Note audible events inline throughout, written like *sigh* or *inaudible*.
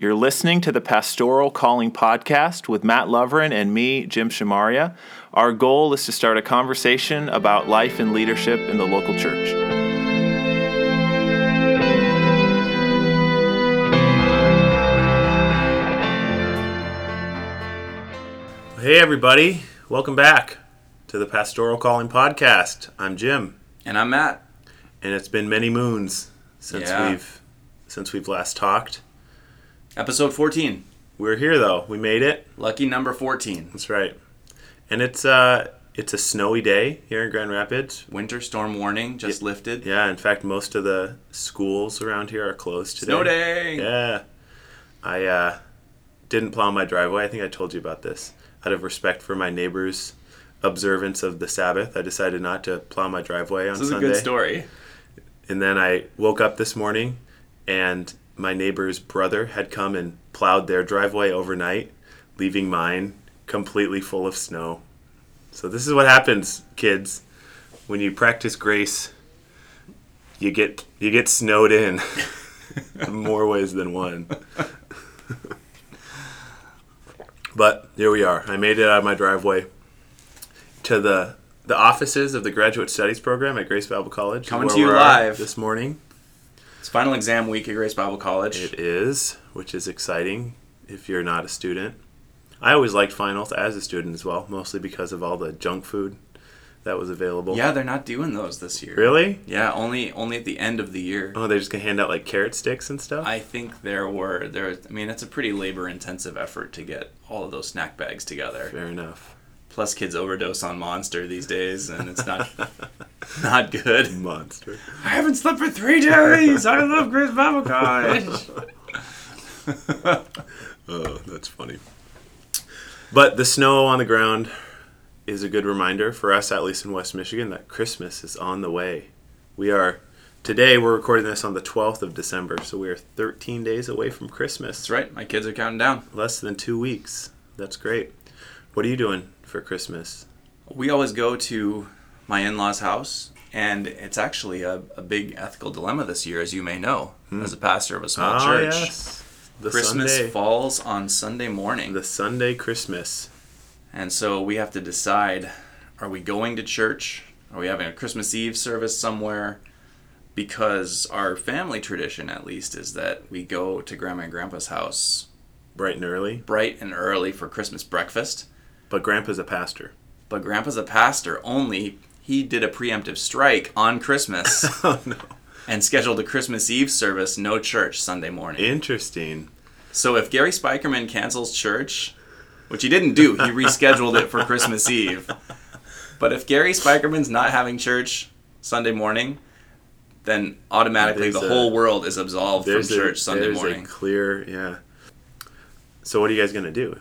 You're listening to the Pastoral Calling Podcast with Mat Loverin and me, Jim Shamaria. Our goal is to start a conversation about life and leadership in the local church. Hey, everybody. Welcome back to the Pastoral Calling Podcast. I'm Jim, And I'm Mat. and it's been many moons since Yeah. we've since we've last talked. Episode 14. We're here though. We made it. Lucky number 14. That's right. And it's uh it's a snowy day here in Grand Rapids. Winter storm warning just lifted. Yeah, in fact most of the schools around here are closed today. Snow day. Yeah. I uh didn't plow my driveway. I think I told you about this. Out of respect for my neighbors' observance of the Sabbath, I decided not to plow my driveway on Sunday. This is a good story. And then I woke up this morning and my neighbor's brother had come and plowed their driveway overnight, leaving mine completely full of snow. So this is what happens, kids. When you practice grace, you get you get snowed in in *laughs* more ways than one. but here we are. I made it out of my driveway to the the offices of the Graduate Studies program at Grace Bible College. Coming to you live. this morning. It's final exam week at Grace Bible College. It is, which is exciting if you're not a student. I always liked finals as a student as well, mostly because of all the junk food that was available. yeah, they're not doing those this year. Really? Yeah, only only at the end of the year. Oh, they're just gonna hand out like carrot sticks and stuff. I think there were there. I mean, it's a pretty labor intensive effort to get all of those snack bags together. Fair enough. Plus, kids overdose on Monster these days, and it's not *laughs* not good. Monster. I haven't slept for three days. I love Bible *laughs* College. Oh, that's funny. But the snow on the ground is a good reminder for us, at least in West Michigan, that Christmas is on the way. We are today. We're recording this on the 12th of December, so we are 13 days away from Christmas. That's right. My kids are counting down. Less than two weeks. That's great. What are you doing for Christmas? We always go to my in law's house, and it's actually a, a big ethical dilemma this year, as you may know, as a pastor of a small church. Hmm. yes, the Christmas Sunday, falls on Sunday morning. the Sunday Christmas. And so we have to decide are we going to church? Are we having a Christmas Eve service somewhere? Because our family tradition, at least, is that we go to Grandma and Grandpa's house bright and early. bright and early for Christmas breakfast. But Grandpa's a pastor. But Grandpa's a pastor, only he did a preemptive strike on Christmas *laughs* oh no! and scheduled a Christmas Eve service, no church, Sunday morning. Interesting. So if Gary Spikerman cancels church, which he didn't do, he *laughs* rescheduled it for Christmas Eve. But if Gary Spikerman's not having church Sunday morning, then automatically There's the a- whole world is absolved from church a, Sunday there's morning. a clear yeah. So what are you guys gonna do?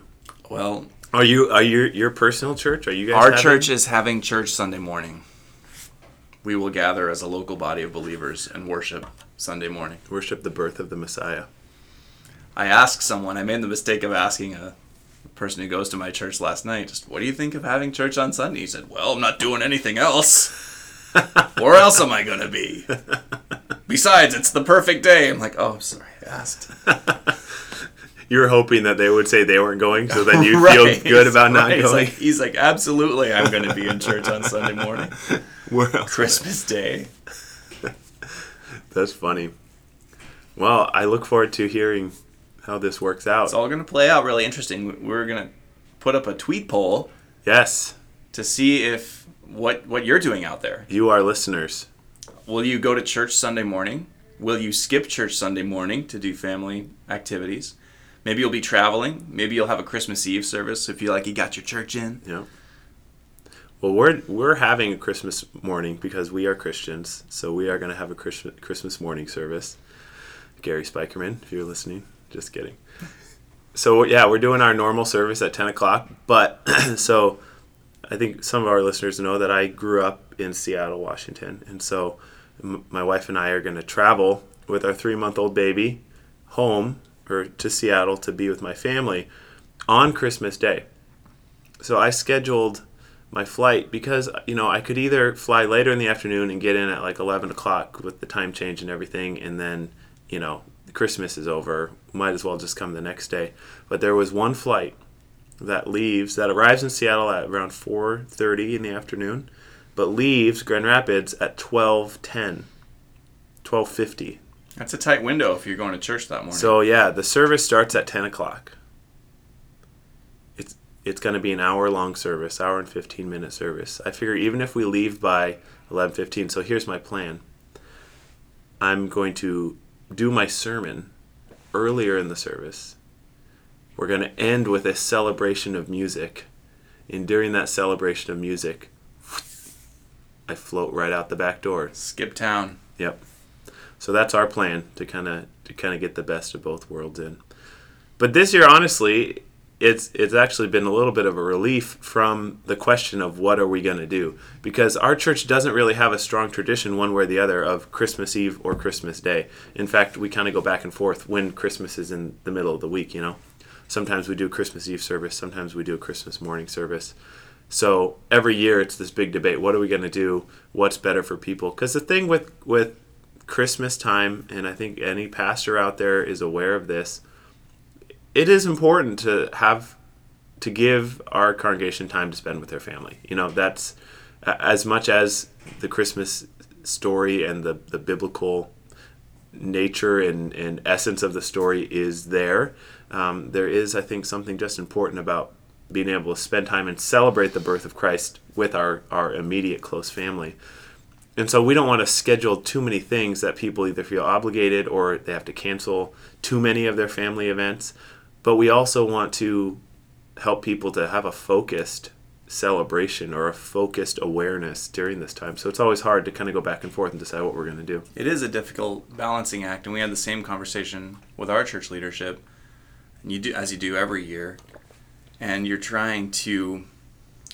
Well, Are you are you your personal church? Are you guys our having- church is having church Sunday morning. We will gather as a local body of believers and worship Sunday morning. worship the birth of the Messiah? I asked someone, I made the mistake of asking a person who goes to my church last night, just what do you think of having church on Sunday? He said, Well, I'm not doing anything else. *laughs* Where else am I going to be? *laughs* Besides, it's the perfect day. I'm like, Oh, I'm sorry, I asked. *laughs* You were hoping that they would say they weren't going, so then you *laughs* Right, feel good about not right. He's going. like, he's like, Absolutely, I'm going to be in church on Sunday *laughs* morning. Where else? Christmas Day. *laughs* That's funny. Well, I look forward to hearing how this works out. It's all going to play out really interesting. We're going to put up a tweet poll yes, to see if what what you're doing out there. you are listeners. Will you go to church Sunday morning? Will you skip church Sunday morning to do family activities? Maybe you'll be traveling. Maybe you'll have a Christmas Eve service if you like you got your church in. Yeah. Well, we're we're having a Christmas morning because we are Christians, so we are going to have a Christmas Christmas morning service. Gary Spikerman, if you're listening, just kidding. So yeah, we're doing our normal service at ten o'clock, but *clears throat* so I think some of our listeners know that I grew up in Seattle, Washington, and so m- my wife and I are going to travel with our three month old baby home or to Seattle to be with my family on Christmas Day. So I scheduled my flight because you know I could either fly later in the afternoon and get in at like eleven o'clock with the time change and everything, and then you know Christmas is over. Might as well just come the next day. But there was one flight that leaves that arrives in Seattle at around 4:30 in the afternoon, but leaves Grand Rapids at 12:10, 12:50. That's a tight window if you're going to church that morning. So yeah, the service starts at 10 o'clock. It's it's going to be an hour long service, hour and 15 minute service. I figure even if we leave by 11:15, so here's my plan. I'm going to do my sermon earlier in the service. We're going to end with a celebration of music. And during that celebration of music, I float right out the back door. Skip town. Yep. So that's our plan to kind of to kind of get the best of both worlds in. But this year, honestly, it's it's actually been a little bit of a relief from the question of what are we going to do because our church doesn't really have a strong tradition one way or the other of Christmas Eve or Christmas Day. In fact, we kind of go back and forth when Christmas is in the middle of the week. You know, sometimes we do Christmas Eve service, sometimes we do a Christmas morning service. So every year it's this big debate. What are we going to do? What's better for people? Because the thing with with Christmas time, and I think any pastor out there is aware of this it is important to have to give our congregation time to spend with their family. You know, that's as much as the Christmas story and the, the biblical nature and, and essence of the story is there. Um, there is, I think, something just important about being able to spend time and celebrate the birth of Christ with our, our immediate close family. And so we don't want to schedule too many things that people either feel obligated or they have to cancel too many of their family events but we also want to help people to have a focused celebration or a focused awareness during this time. So it's always hard to kind of go back and forth and decide what we're going to do. It is a difficult balancing act, and we had the same conversation with our church leadership. And you do as you do every year, and you're trying to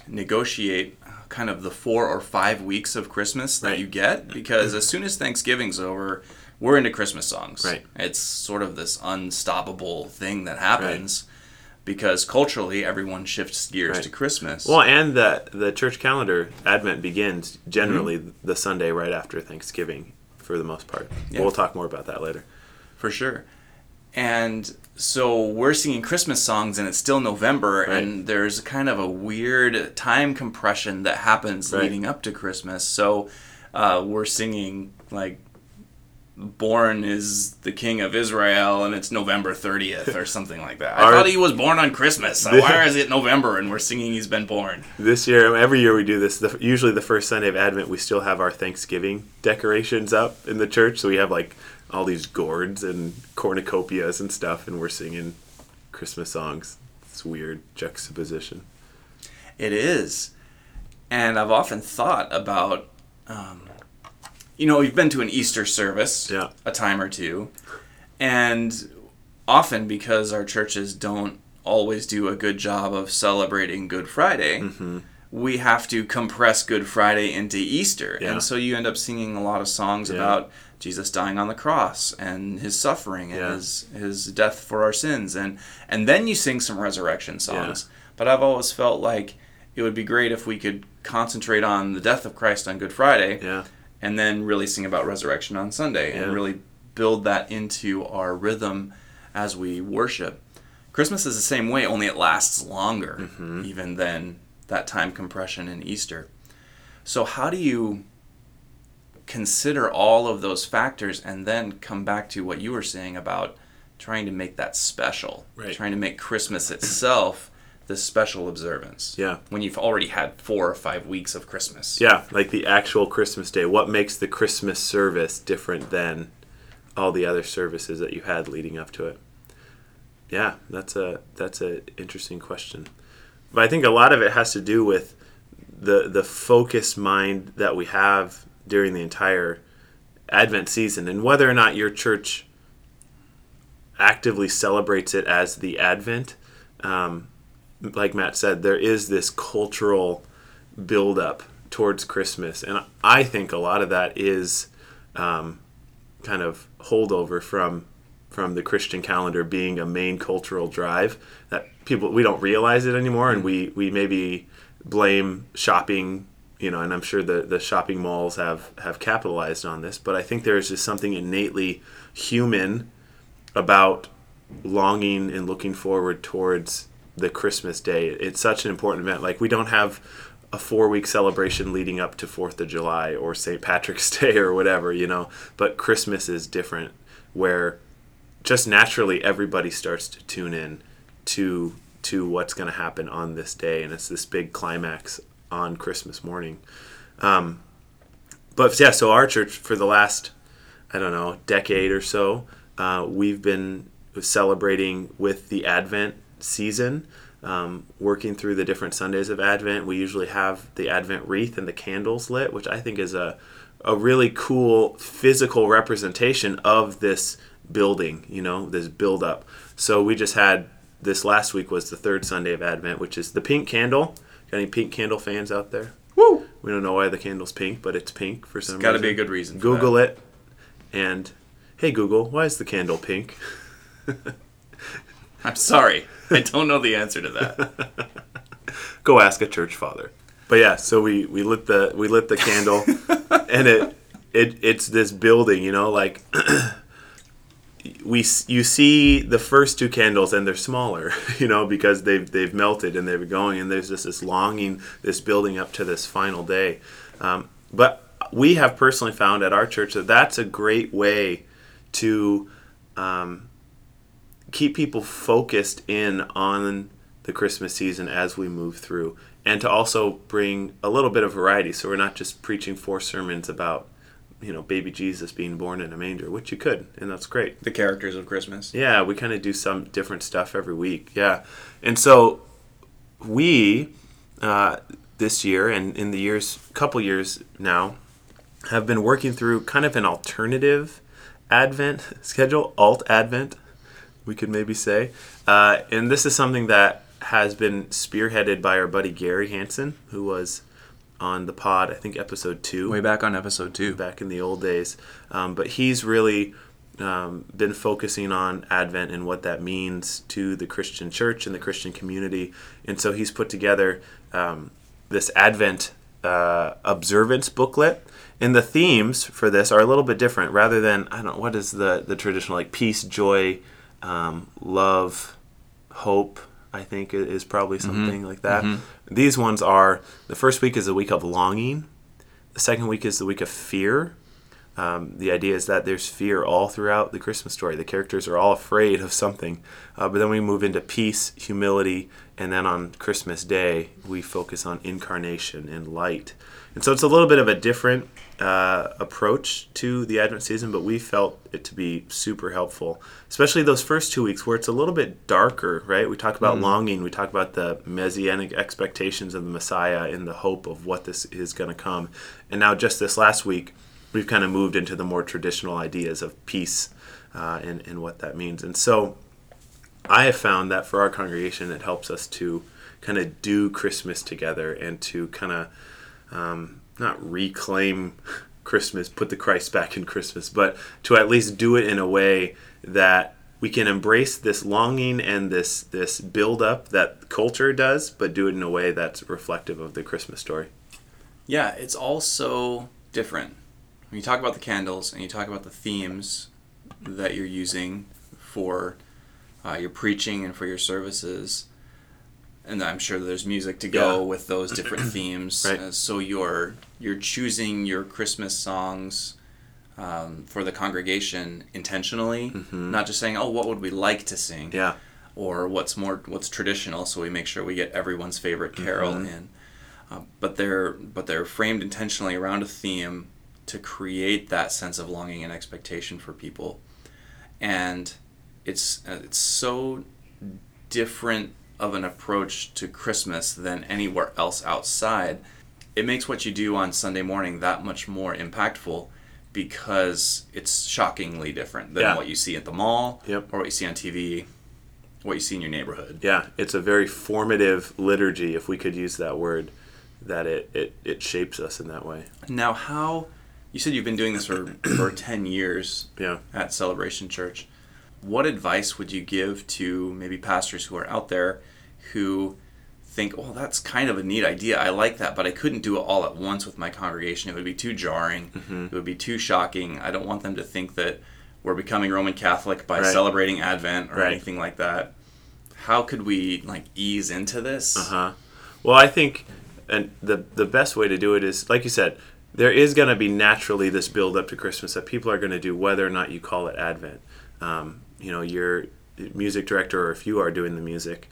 negotiate kind of the four or five weeks of Christmas that right. you get because as soon as Thanksgiving's over, we're into Christmas songs. Right. It's sort of this unstoppable thing that happens right. because culturally everyone shifts gears right. to Christmas. Well, and the the church calendar Advent begins generally mm-hmm. the Sunday right after Thanksgiving for the most part. Yeah. We'll talk more about that later. For sure. And so we're singing Christmas songs and it's still November right. and there's kind of a weird time compression that happens leading up to Christmas. So uh, we're singing like born is the king of Israel and it's November 30th or *laughs* something like that. I Our, thought he was born on Christmas. So why *laughs* is it November and we're singing he's been born? This year, every year we do this. The, usually the first Sunday of Advent, we still have our Thanksgiving decorations up in the church. So we have like all these gourds and cornucopias and stuff, and we're singing Christmas songs. It's weird juxtaposition. It is. And I've often thought about um, you know, we've been to an Easter service yeah. a time or two, and often because our churches don't always do a good job of celebrating Good Friday, mm-hmm. we have to compress Good Friday into Easter. Yeah. And so you end up singing a lot of songs yeah. about Jesus dying on the cross and his suffering and yeah. his his death for our sins and and then you sing some resurrection songs. But I've always felt like it would be great if we could concentrate on the death of Christ on Good Friday. Yeah and then really sing about resurrection on Sunday yeah. and really build that into our rhythm as we worship. Christmas is the same way, only it lasts longer, mm-hmm. even than that time compression in Easter. So, how do you consider all of those factors and then come back to what you were saying about trying to make that special, right. trying to make Christmas itself this special observance. Yeah. When you've already had four or five weeks of Christmas. Yeah, like the actual Christmas day. What makes the Christmas service different than all the other services that you had leading up to it? Yeah, that's a that's a interesting question. But I think a lot of it has to do with the the focused mind that we have during the entire Advent season and whether or not your church actively celebrates it as the Advent. Um, like Mat said, there is this cultural buildup towards Christmas, and I think a lot of that is um, kind of holdover from from the Christian calendar being a main cultural drive that people we don't realize it anymore, and we we maybe blame shopping. You know, and I'm sure the, the shopping malls have, have capitalized on this, but I think there is just something innately human about longing and looking forward towards the Christmas day. It's such an important event. Like we don't have a four week celebration leading up to Fourth of July or St. Patrick's *laughs* Day or whatever, you know. But Christmas is different, where just naturally everybody starts to tune in to to what's going to happen on this day, and it's this big climax on Christmas morning. Um, but yeah, so our church for the last I don't know decade or so, uh, we've been celebrating with the Advent season um, working through the different Sundays of Advent. We usually have the Advent wreath and the candles lit, which I think is a, a really cool physical representation of this building, you know, this build up. So we just had this last week was the third Sunday of Advent, which is the pink candle. Got any pink candle fans out there? Woo! We don't know why the candle's pink, but it's pink for some Got to reason. Got to be a good reason. for Google that. it. And hey Google, why is the candle pink? *laughs* I'm sorry, I don't know the answer to that. *laughs* go ask a church father. But yeah, so we we lit the we lit the candle, *laughs* and it it it's this building, you know, like *clears throat* we you see the first two candles and they're smaller, *laughs* you know, because they've they've melted and they've going, and there's just this longing, this building up to this final day. Um, but we have personally found at our church that that's a great way to um, keep people focused in on the Christmas season as we move through, and to also bring a little bit of variety. So we're not just preaching four sermons about, you know, baby Jesus being born in a manger, which you could, and that's great. The characters of Christmas. Yeah, we kind of do some different stuff every week. Yeah, and so we uh, this year and in the years, couple years now, have been working through kind of an alternative Advent *laughs* schedule, alt Advent, we could maybe say. Uh, and this is something that has been spearheaded by our buddy Gary Hansen, who was on the pod, I think episode two Way back on episode two. back in the old days. Um, but he's really um, been focusing on Advent and what that means to the Christian church and the Christian community. And so he's put together um, this Advent uh, observance booklet. And the themes for this are a little bit different. Rather than, I don't know, what is the, the traditional, like peace, joy, um, love, hope, I think is probably something like that. These ones are the first week is the week of longing, the second week is the week of fear. Um, the idea is that there's fear all throughout the Christmas story. The characters are all afraid of something. Uh, but then we move into peace, humility, and then on Christmas Day, we focus on incarnation and light. And so it's a little bit of a different uh, approach to the Advent season, but we felt it to be super helpful, especially those first two weeks where it's a little bit darker, right? We talk about longing, we talk about the messianic expectations of the Messiah and the hope of what this is going to come. And now, just this last week, we've kind of moved into the more traditional ideas of peace uh, and, and what that means. And so I have found that for our congregation, it helps us to kind of do Christmas together and to kind of um, not reclaim Christmas, put the Christ back in Christmas, but to at least do it in a way that we can embrace this longing and this this build up that culture does, but do it in a way that's reflective of the Christmas story. Yeah, it's also different. When you talk about the candles and you talk about the themes that you're using for uh, your preaching and for your services, and I'm sure there's music to go Yeah. with those different *clears throat* themes. Right. Uh, so you're you're choosing your Christmas songs um, for the congregation intentionally, not just saying, "Oh, what would we like to sing?" Mm-hmm. Yeah, or what's more what's traditional so we make sure we get everyone's favorite carol Mm-hmm. in uh, but they're but they're framed intentionally around a theme to create that sense of longing and expectation for people and it's uh, it's so different of an approach to christmas than anywhere else outside it makes what you do on sunday morning that much more impactful because it's shockingly different than Yeah. what you see at the mall Yep. or what you see on TV, what you see in your neighborhood. yeah, it's a very formative liturgy, if we could use that word, that it it, it shapes us in that way. Now, how you said you've been doing this for, *clears throat* for 10 years Yeah. at Celebration Church. What advice would you give to maybe pastors who are out there who think, oh, that's kind of a neat idea. I like that, but I couldn't do it all at once with my congregation. It would be too jarring. It would be too shocking. I don't want them to think that we're becoming Roman Catholic by Right. celebrating Advent or Right. anything like that. How could we like ease into this? Uh-huh. Well, I think and the the best way to do it is like you said, there is going to be naturally this build up to Christmas that people are going to do whether or not you call it Advent. Um, you know, your music director or if you are doing the music,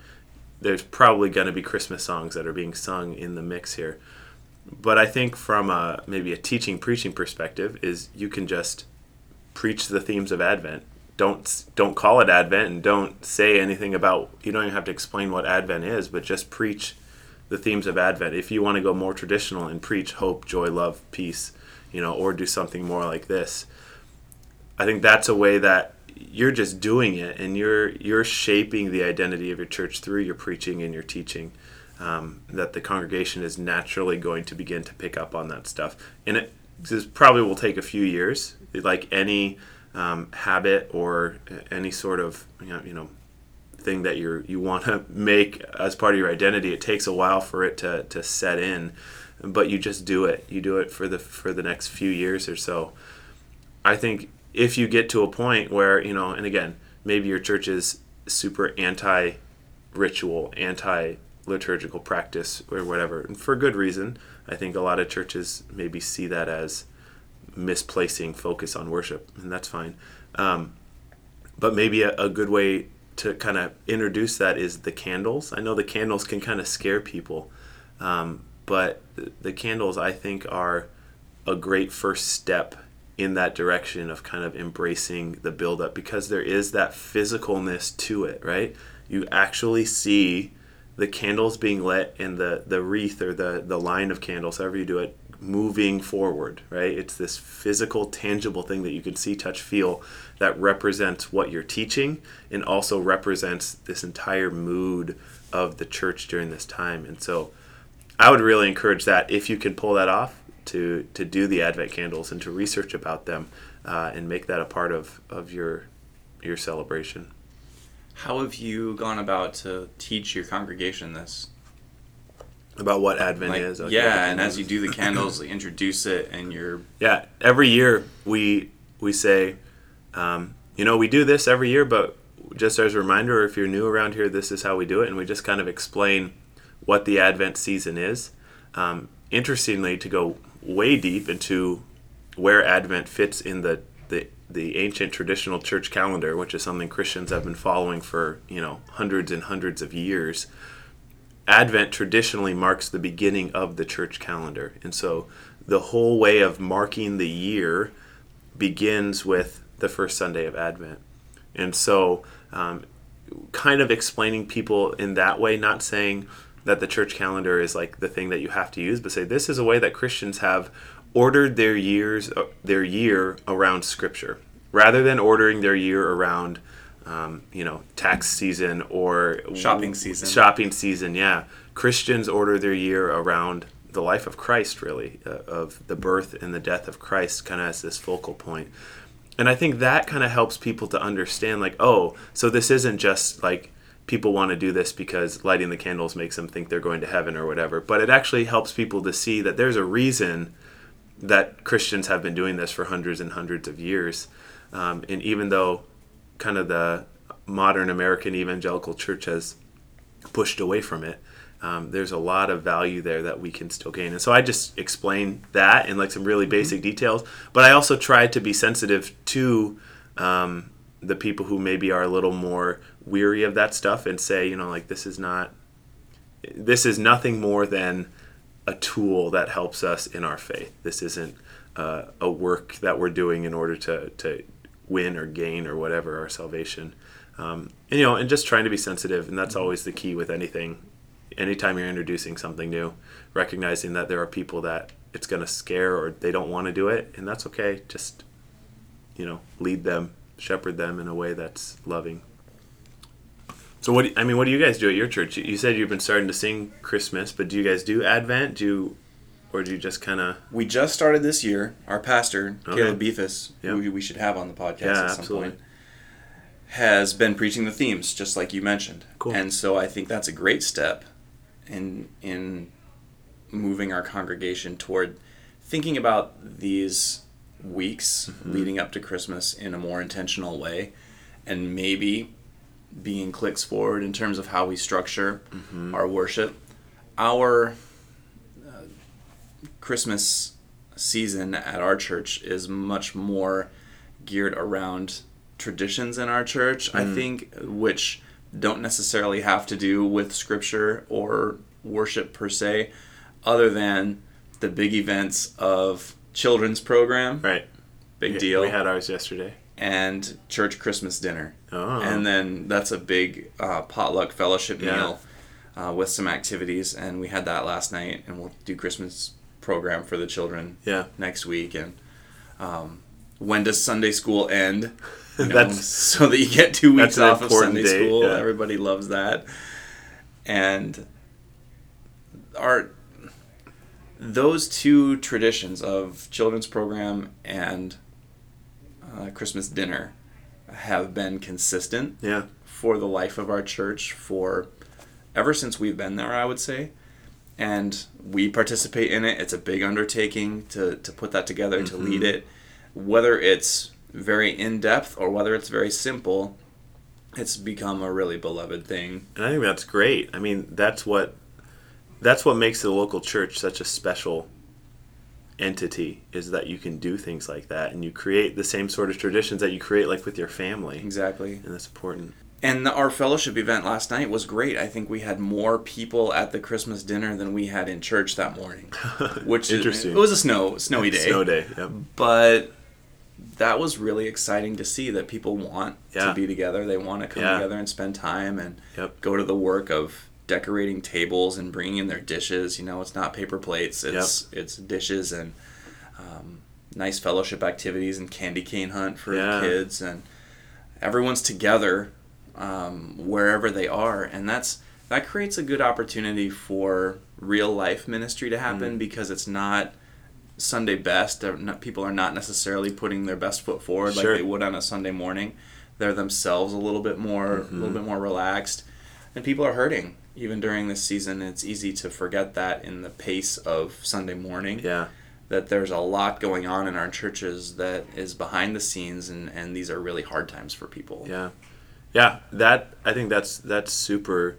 there's probably going to be Christmas songs that are being sung in the mix here. But I think from a maybe a teaching preaching perspective is you can just preach the themes of Advent. Don't don't call it Advent and don't say anything about. You don't even have to explain what Advent is, but just preach the themes of Advent. If you want to go more traditional and preach hope, joy, love, peace, you know, or do something more like this, I think that's a way that you're just doing it and you're you're shaping the identity of your church through your preaching and your teaching. Um, that the congregation is naturally going to begin to pick up on that stuff, and it this probably will take a few years, like any um, habit or any sort of you know, you know thing that you're you want to make as part of your identity. It takes a while for it to, to set in, but you just do it. You do it for the for the next few years or so. I think if you get to a point where you know, and again, maybe your church is super anti ritual, anti liturgical practice or whatever, and for good reason. I think a lot of churches maybe see that as misplacing focus on worship, and that's fine. Um, but maybe a, a good way to kind of introduce that is the candles. I know the candles can kind of scare people, um, but the, the candles I think are a great first step in that direction of kind of embracing the buildup because there is that physicalness to it, right? You actually see the candles being lit and the, the wreath or the, the line of candles, however you do it, moving forward, right? It's this physical, tangible thing that you can see, touch, feel that represents what you're teaching and also represents this entire mood of the church during this time. And so I would really encourage that if you can pull that off to, to do the Advent candles and to research about them uh, and make that a part of, of your, your celebration. How have you gone about to teach your congregation this? About what Advent Like, is. like yeah, and as you do the candles, *laughs* introduce it, and you're Yeah, every year we we say, um, you know, we do this every year, but just as a reminder, if you're new around here, this is how we do it, and we just kind of explain what the Advent season is. Um, interestingly, to go way deep into where Advent fits in the, the the ancient traditional church calendar, which is something Christians have been following for you know hundreds and hundreds of years. Advent traditionally marks the beginning of the church calendar. And so the whole way of marking the year begins with the first Sunday of Advent. And so, um, kind of explaining people in that way, not saying that the church calendar is like the thing that you have to use, but say this is a way that Christians have ordered their years, uh, their year around Scripture, rather than ordering their year around, um, you know, tax season or Shopping season. Shopping season, yeah. Christians order their year around the life of Christ, really, uh, of the birth and the death of Christ, kind of as this focal point. And I think that kind of helps people to understand, like, oh, so this isn't just like people want to do this because lighting the candles makes them think they're going to heaven or whatever, but it actually helps people to see that there's a reason that Christians have been doing this for hundreds and hundreds of years. Um, and even though kind of the modern American evangelical church has pushed away from it, um, there's a lot of value there that we can still gain. And so I just explain that in like some really basic details, but I also try to be sensitive to um, the people who maybe are a little more weary of that stuff and say, you know, like this is not, this is nothing more than a tool that helps us in our faith. This isn't uh, a work that we're doing in order to, to win or gain or whatever our salvation. Um, and, you know, and just trying to be sensitive, and that's always the key with anything. Anytime you're introducing something new, recognizing that there are people that it's going to scare or they don't want to do it, and that's okay. Just, you know, lead them, shepherd them in a way that's loving. So what? do- I mean, what do you guys do at your church? You said you've been starting to sing Christmas, but do you guys do Advent? Do you, or do you just kind of? We just started this year. Our pastor, Okay. Caleb Beefus, Yep. who we should have on the podcast Yeah, at some absolutely. point, has been preaching the themes, just like you mentioned. Cool. And so I think that's a great step in in moving our congregation toward thinking about these weeks mm-hmm. leading up to Christmas in a more intentional way, and maybe being clicks forward in terms of how we structure mm-hmm. our worship. Our uh, Christmas season at our church is much more geared around traditions in our church, I mm. think, which don't necessarily have to do with scripture or worship per se, other than the big events of children's program, Right. big deal, We had ours yesterday. and church Christmas dinner. Oh. And then that's a big uh, potluck fellowship Yeah. meal uh, with some activities, and we had that last night, and we'll do Christmas program for the children Yeah. next week. And um, when does Sunday school end? *laughs* You know, That's- *laughs* so that you get two weeks off of Sunday date, school. yeah. Everybody loves that. And our those two traditions of children's program and uh, Christmas dinner have been consistent Yeah. for the life of our church for ever since we've been there, I would say. And we participate in it. It's a big undertaking to, to put that together, to lead it. Whether it's very in depth or whether it's very simple, it's become a really beloved thing. And I think that's great. I mean, that's what that's what makes the local church such a special entity is that you can do things like that and you create the same sort of traditions that you create like with your family. Exactly. And that's important. And the, our fellowship event last night was great. I think we had more people at the Christmas dinner than we had in church that morning, *laughs* which Interesting. It was a snow snowy day, Snow day. Yep. but that was really exciting to see that people want Yeah. to be together. They want to come Yeah. together and spend time and Yep. go to the work of decorating tables and bringing in their dishes. You know, it's not paper plates; it's it's dishes and um, nice fellowship activities and candy cane hunt for Yeah. kids and everyone's together um, wherever they are, and that's that creates a good opportunity for real life ministry to Mm-hmm. happen because it's not Sunday best. Not, people are not necessarily putting their best foot forward Sure. like they would on a Sunday morning. They're themselves a little bit more, a Mm-hmm. little bit more relaxed, and people are hurting even during this season. It's easy to forget that in the pace of Sunday morning Yeah. that there's a lot going on in our churches that is behind the scenes and, and these are really hard times for people Yeah, yeah. That I think that's that's super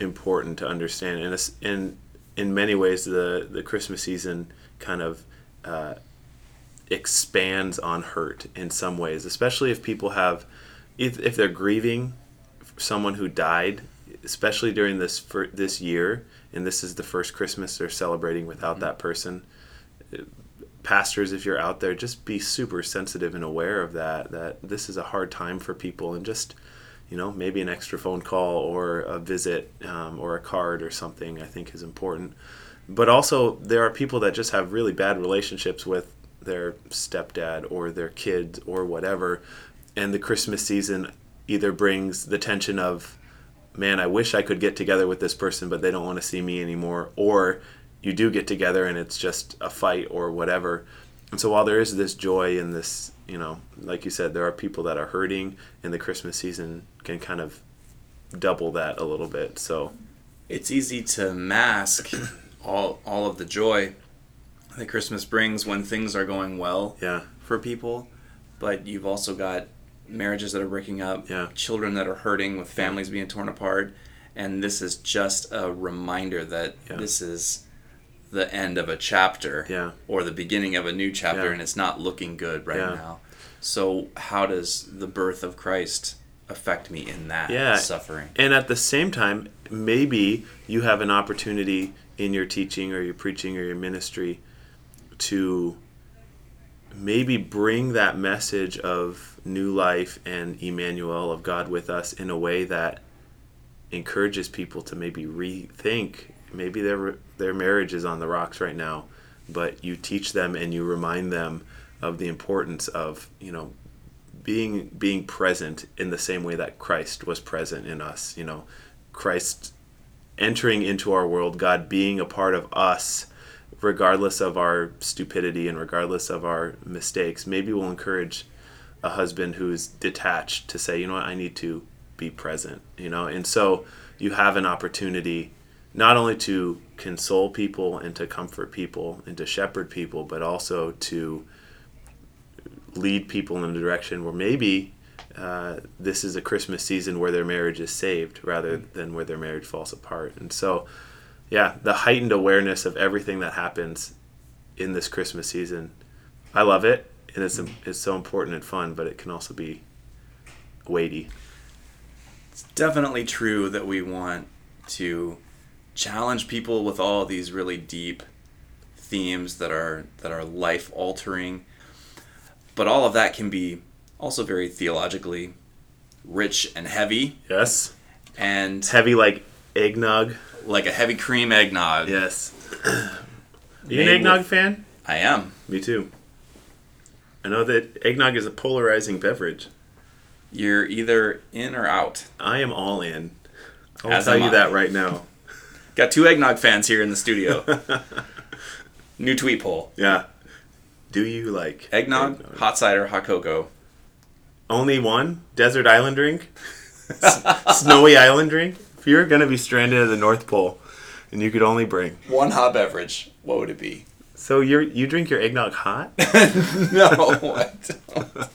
important to understand, and it's, in in many ways the the Christmas season kind of uh, expands on hurt in some ways, especially if people have if, if they're grieving someone who died, especially during this for this year, and this is the first Christmas they're celebrating without that person pastors if you're out there just be super sensitive and aware of that that this is a hard time for people and just you know maybe an extra phone call or a visit um, or a card or something i think is important. But also there are people that just have really bad relationships with their stepdad or their kids or whatever and the christmas season either brings the tension of man, I wish I could get together with this person, but they don't want to see me anymore. Or you do get together and it's just a fight or whatever. And so while there is this joy and this, you know, like you said, there are people that are hurting, and the Christmas season can kind of double that a little bit. So it's easy to mask *clears throat* all all of the joy that Christmas brings when things are going well yeah, for people, but you've also got marriages that are breaking up, Yeah. children that are hurting with families being torn apart, and this is just a reminder that Yeah. this is the end of a chapter Yeah. or the beginning of a new chapter Yeah. and it's not looking good right Yeah. now. So how does the birth of Christ affect me in that Yeah. suffering? And at the same time, maybe you have an opportunity in your teaching or your preaching or your ministry to maybe bring that message of new life and Emmanuel of God with us in a way that encourages people to maybe rethink. Maybe their their marriage is on the rocks right now but you teach them and you remind them of the importance of you know being being present in the same way that Christ was present in us you know. Christ entering into our world God being a part of us regardless of our stupidity and regardless of our mistakes maybe we'll encourage a husband who's detached to say you know what I need to be present you know and so you have an opportunity not only to console people and to comfort people and to shepherd people but also to lead people in a direction where maybe uh, this is a Christmas season where their marriage is saved rather than where their marriage falls apart. And so, yeah, the heightened awareness of everything that happens in this Christmas season, I love it, and it's it's so important and fun, but it can also be weighty. It's definitely true that we want to challenge people with all these really deep themes that are that are life altering. But all of that can be also very theologically rich and heavy Yes, and heavy like eggnog. Like a heavy cream eggnog. Yes. *clears throat* you an eggnog with- fan? I am. Me too. I know that eggnog is a polarizing beverage. You're either in or out. I am all in. I'll As tell you I. that right now. *laughs* Got two eggnog fans here in the studio. *laughs* New tweet poll. Yeah. Do you like Eggnog, hot cider, hot cocoa. Only one desert island drink, *laughs* S- snowy island drink. If you're gonna be stranded at the North Pole, and you could only bring, One hot beverage. What would it be? so you you drink your eggnog hot? *laughs* no, I don't.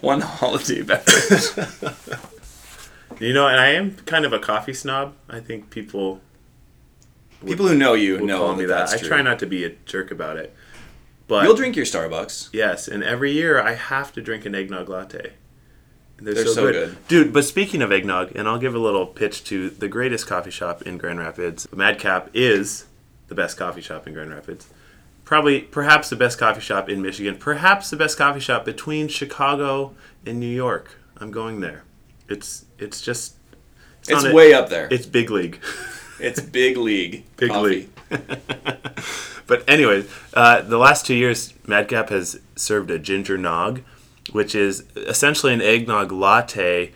One holiday beverage. *laughs* You know, and I am kind of a coffee snob. I think people People who know you know me that I try not to be a jerk about it, but You'll drink your Starbucks. Yes, and every year I have to drink an eggnog latte. They're, They're so, so good. good. Dude, but speaking of eggnog, and I'll give a little pitch to the greatest coffee shop in Grand Rapids. Madcap is the best coffee shop in Grand Rapids. Probably, perhaps the best coffee shop in Michigan. Perhaps the best coffee shop between Chicago and New York. I'm going there. It's it's just It's a- way up there. it's big league. *laughs* It's big league. *laughs* Big league. *laughs* but anyway, uh, the last two years, Madcap has served a ginger nog, which is essentially an eggnog latte,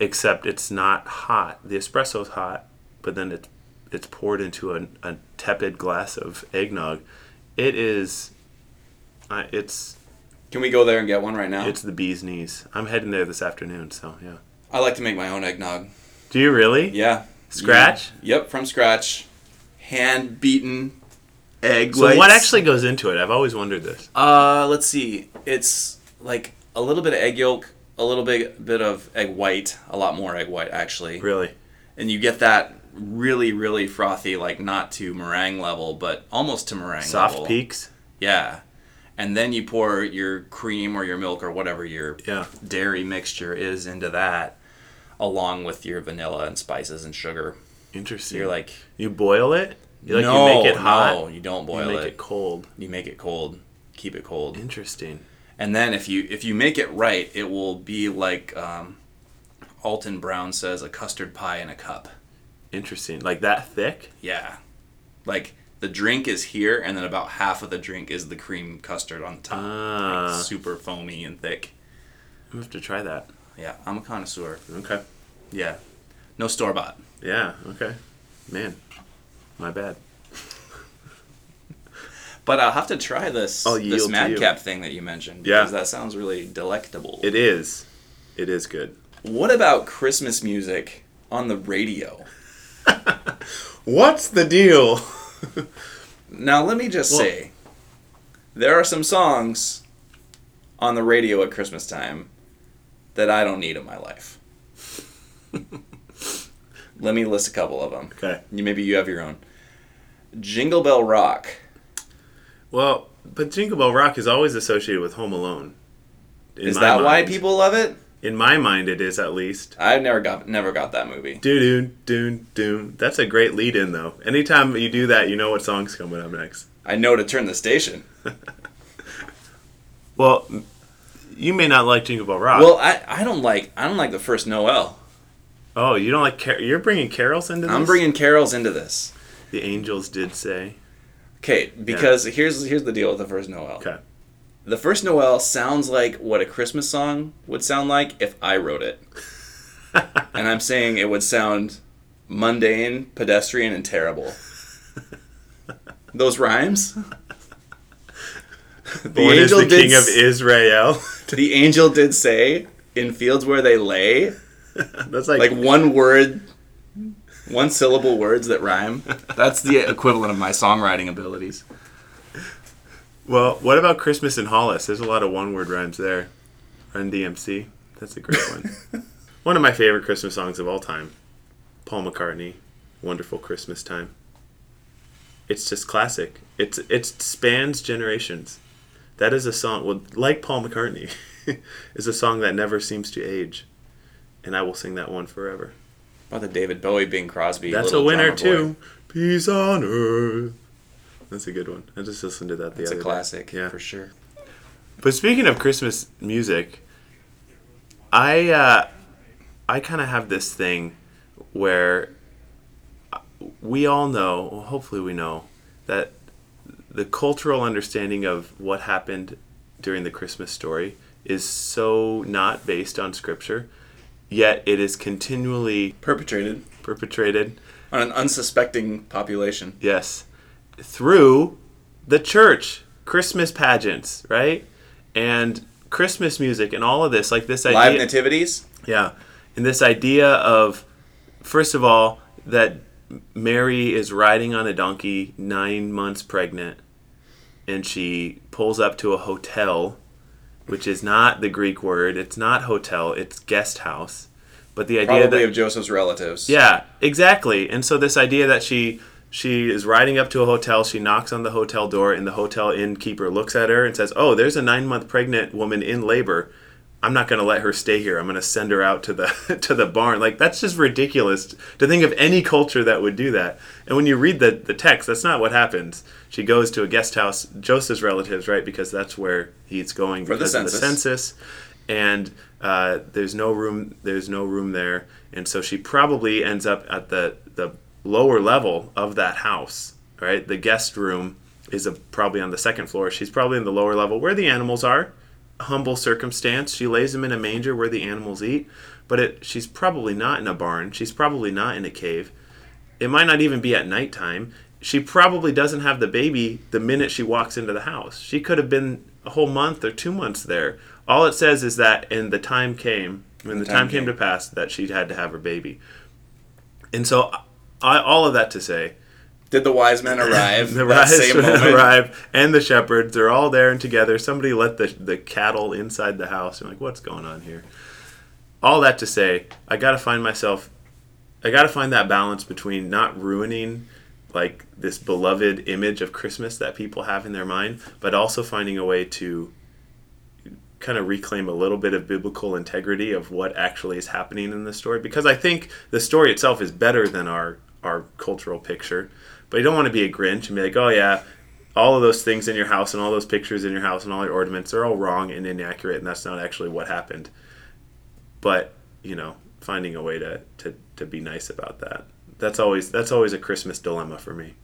except it's not hot. The espresso's hot, but then it's it's poured into a, a tepid glass of eggnog. It is, uh, it's Can we go there and get one right now? it's the bee's knees. I'm heading there this afternoon, so yeah. I like to make my own eggnog. Do you really? Yeah. Scratch? Yeah. Yep, from scratch. Hand beaten egg So whites. what actually goes into it? I've always wondered this. Uh, let's see. It's like a little bit of egg yolk, a little bit bit of egg white, a lot more egg white actually, Really? and you get that really really frothy, like not to meringue level, but almost to meringue Soft level. peaks? Yeah, and then you pour your cream or your milk or whatever your Yeah. dairy mixture is into that, along with your vanilla and spices and sugar. Interesting. You're like, You boil it? You like no, you make it hot? no, you don't boil you make it. it. cold. You make it cold. Keep it cold. Interesting. And then if you if you make it right, it will be like um, Alton Brown says, a custard pie in a cup. Interesting. Like that thick? Yeah, like the drink is here, and then about half of the drink is the cream custard on the top, Ah. like super foamy and thick. I'm have to try that. Yeah, I'm a connoisseur. Okay. Yeah, no store bought. Yeah, okay. Man. My bad. But I'll have to try this this yield to you. madcap thing that you mentioned Yeah. because that sounds really delectable. It is. It is good. what about Christmas music on the radio? *laughs* What's the deal? *laughs* Now, let me just Well- say, there are some songs on the radio at Christmas time that I don't need in my life. *laughs* let me list a couple of them. okay. Maybe you have your own. Jingle Bell Rock. Well, but Jingle Bell Rock is always associated with Home Alone. Is that why people love it? In my mind, it is at least. I never got never got that movie. Doo doo doo doo. That's a great lead in, though. Anytime you do that, you know what song's coming up next. I know to turn the station. *laughs* Well, you may not like Jingle Bell Rock. Well, I, I don't like I don't like the first Noel. oh, you don't like? Car- you're bringing carols into this. I'm bringing carols into this. The angels did say. Okay, because here's here's the deal with the first Noel. Okay. The first Noel sounds like what a Christmas song would sound like if I wrote it. *laughs* and I'm saying it would sound mundane, pedestrian, and terrible. *laughs* Those rhymes? *laughs* the Born is the did king of Israel. the angel did say, in fields where they lay, That's like, like one word, one syllable words that rhyme. That's the equivalent of my songwriting abilities. Well, what about Christmas in Hollis? There's a lot of one-word rhymes there. Run DMC. That's a great one. *laughs* one of my favorite Christmas songs of all time. Paul McCartney, "Wonderful Christmas Time." It's just classic. It's it spans generations. That is a song. Well, like Paul McCartney, *laughs* is a song that never seems to age, and I will sing that one forever. By the David Bowie, Bing Crosby. That's a winner too. Peace on earth. That's a good one. I just listened to that the It's other a day. classic, Yeah. for sure. But speaking of Christmas music, I uh, I kind of have this thing where we all know, well, hopefully we know, that the cultural understanding of what happened during the Christmas story is so not based on scripture, yet it is continually Perpetrated perpetrated, on an unsuspecting population. yes, through the church, Christmas pageants, right? And Christmas music and all of this, like this idea. Live nativities. Yeah. And this idea of, first of all, that Mary is riding on a donkey, nine months pregnant, and she pulls up to a hotel, which is not the Greek word. It's not hotel, it's guest house. But the idea Probably that. of Joseph's relatives. Yeah, exactly. And so this idea that she she is riding up to a hotel, she knocks on the hotel door, and the hotel innkeeper looks at her and says, "Oh, there's a nine month pregnant woman in labor. I'm not going to let her stay here. I'm going to send her out to the *laughs* to the barn." Like that's just ridiculous to think of any culture that would do that. And when you read the the text, that's not what happens. She goes to a guest house, Joseph's relatives, right? Because that's where he's going For the because of the census. census and uh, there's no room there's no room there and so she probably ends up at the the lower level of that house right the guest room is a, probably on the second floor she's probably in the lower level where the animals are humble circumstance she lays him in a manger where the animals eat but it, she's probably not in a barn she's probably not in a cave it might not even be at nighttime. She probably doesn't have the baby the minute she walks into the house. She could have been a whole month or two months there. All it says is that, and the time came, when the, The time, time came came. to pass, that she had to have her baby. And so, I, all of that to say, Did the wise men *laughs* arrive? the wise moment? arrive and the shepherds, they're all there and together. Somebody let the, the cattle inside the house. I'm like, what's going on here? All that to say, I got to find myself, I got to find that balance between not ruining like this beloved image of Christmas that people have in their mind, but also finding a way to kind of reclaim a little bit of biblical integrity of what actually is happening in the story because I think the story itself is better than our our cultural picture. But you don't want to be a Grinch and be like, "Oh yeah, all of those things in your house and all those pictures in your house and all your ornaments are all wrong and inaccurate and that's not actually what happened." But, you know, finding a way to to to be nice about that. That's always that's always a Christmas dilemma for me.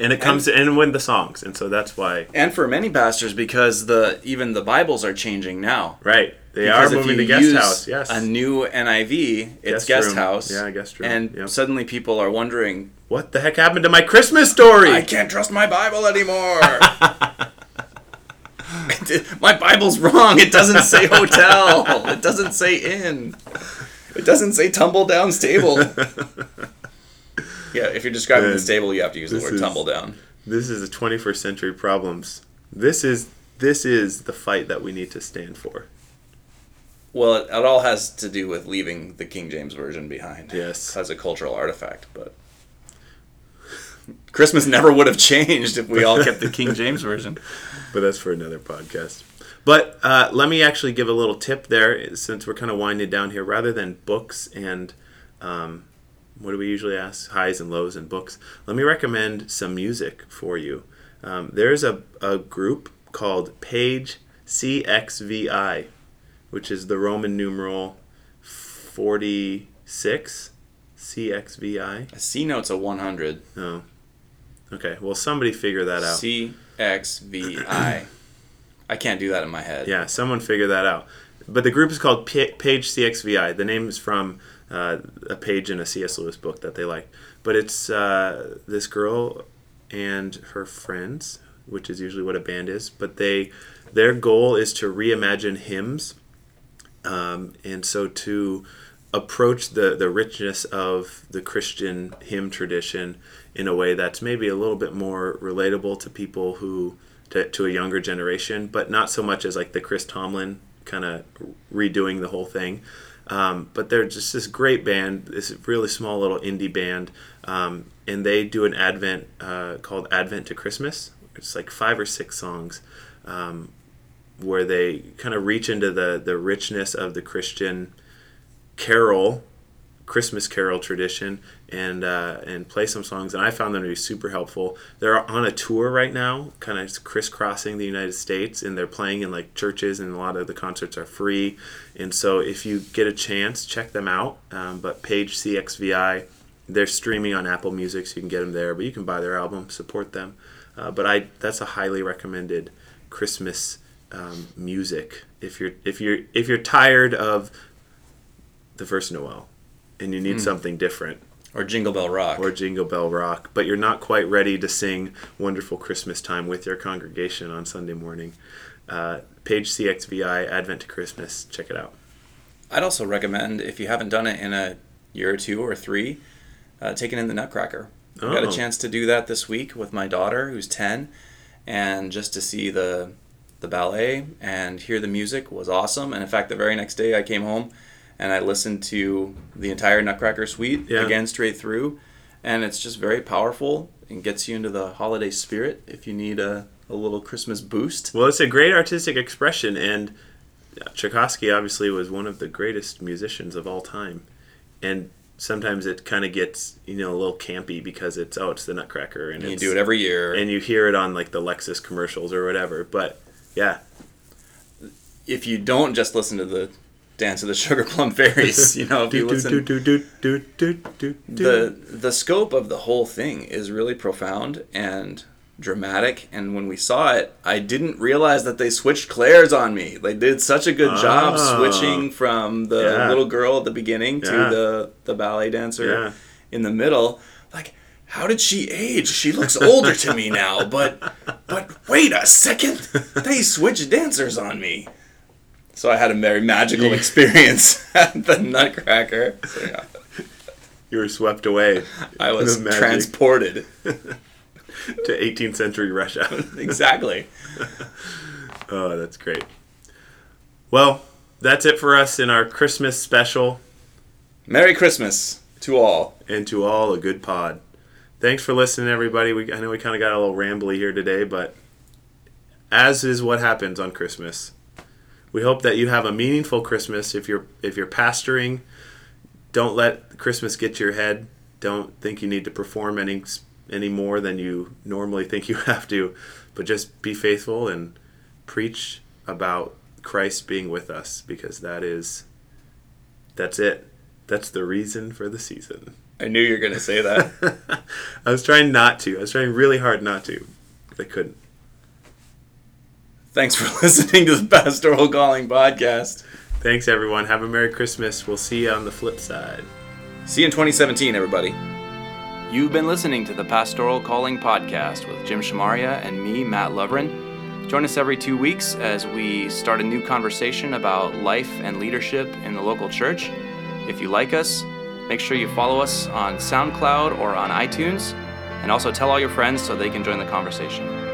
And it comes in with the songs, and so that's why And for many pastors, because the even the Bibles are changing now. Right. They Because are moving to guest use house. Yes. A new NIV, it's Guest guest, house. Yeah, guest room. And Yep. suddenly people are wondering, what the heck happened to my Christmas story? I can't trust my Bible anymore. *laughs* my Bible's wrong. It doesn't say hotel. *laughs* It doesn't say inn. It doesn't say tumble down stable. Yeah, if you're describing the stable, you have to use the word is- tumble down. this is the 21st century problems. This is this is the fight that we need to stand for. Well, it, it all has to do with leaving the King James version behind. Yes. as a cultural artifact, but Christmas never would have changed if we all kept the King James version. *laughs* but that's for another podcast. But uh, let me actually give a little tip there, since we're kind of winding down here. Rather than books and um, what do we usually ask? Highs and lows and books. Let me recommend some music for you. Um, there's a, a group called Page CXVI, which is the Roman numeral 46 CXVI. A C note's a 100. Oh, okay. Well, somebody figure that out. CXVI. I can't do that in my head. Yeah, someone figure that out. But the group is called P- Page CXVI. The name is from uh, a page in a C.S. Lewis book that they like. But it's uh, this girl and her friends, which is usually what a band is. But they, their goal is to reimagine hymns, um, and so to approach the the richness of the Christian hymn tradition in a way that's maybe a little bit more relatable to people who to, to a younger generation, but not so much as like the Chris Tomlin kind of redoing the whole thing. Um, but they're just this great band, this really small little indie band, um, and they do an Advent uh, called Advent to Christmas. It's like five or six songs um, where they kind of reach into the the richness of the Christian carol Christmas carol tradition and uh, and play some songs. And I found them to be super helpful. They're on a tour right now, kind of crisscrossing the United States, and they're playing in like churches, and a lot of the concerts are free. And so if you get a chance, check them out. Um, but Page CXVI, they're streaming on Apple Music, so you can get them there. But you can buy their album, support them. Uh, but I that's a highly recommended Christmas um, music if you're if you're if you're tired of the first Noel and you need mm. something different. Or Jingle Bell Rock. Or Jingle Bell Rock. But you're not quite ready to sing Wonderful Christmas Time with your congregation on Sunday morning. Uh, page CXVI, Advent to Christmas. Check it out. I'd also recommend, if you haven't done it in a year or two or three, uh, taking in the Nutcracker. I got a oh. chance to do that this week with my daughter, who's 10, and just to see the the ballet and hear the music was awesome. And in fact, the very next day I came home and I listened to the entire Nutcracker Suite yeah. again straight through, and it's just very powerful and gets you into the holiday spirit if you need a, a little Christmas boost. Well, it's a great artistic expression, and uh, Tchaikovsky obviously was one of the greatest musicians of all time, and sometimes it kind of gets you know a little campy because it's oh it's the Nutcracker and, and you do it every year and you hear it on like the Lexus commercials or whatever. But yeah, if you don't just listen to the Dance of the Sugar Plum Fairies. *laughs* You know, if you listen, the the scope of the whole thing is really profound and dramatic. And when we saw it, I didn't realize that they switched Claires on me. They did such a good job oh. switching from the yeah. little girl at the beginning to the the ballet dancer yeah. in the middle. Like how did she age? She looks older to me now, but but wait a second. They switched dancers on me. So I had a very magical experience *laughs* at the Nutcracker. So, yeah. You were swept away. I was transported *laughs* to 18th century Russia. *laughs* exactly. oh, that's great. Well, that's it for us in our Christmas special. Merry Christmas to all. And to all a good pod. Thanks for listening, everybody. We, I know we kind of got a little rambly here today, but as is what happens on Christmas, we hope that you have a meaningful Christmas. If you're if you're pastoring, don't let Christmas get your head. Don't think you need to perform any any more than you normally think you *laughs* have to, but just be faithful and preach about Christ being with us because that is that's it. That's the reason for the season. I knew you were going to say that. *laughs* I was trying not to. I was trying really hard not to. I couldn't. Thanks for *laughs* listening to the Pastoral Calling Podcast. Thanks, everyone. Have a Merry Christmas. We'll see you on the flip side. See you in 2017, everybody. You've been listening to the Pastoral Calling Podcast with Jim Shamaria and me, Mat Lovren. Join us every two weeks as we start a new conversation about life and leadership in the local church. If you like us, make sure you follow us on SoundCloud or on iTunes, and also tell all your friends so they can join the conversation.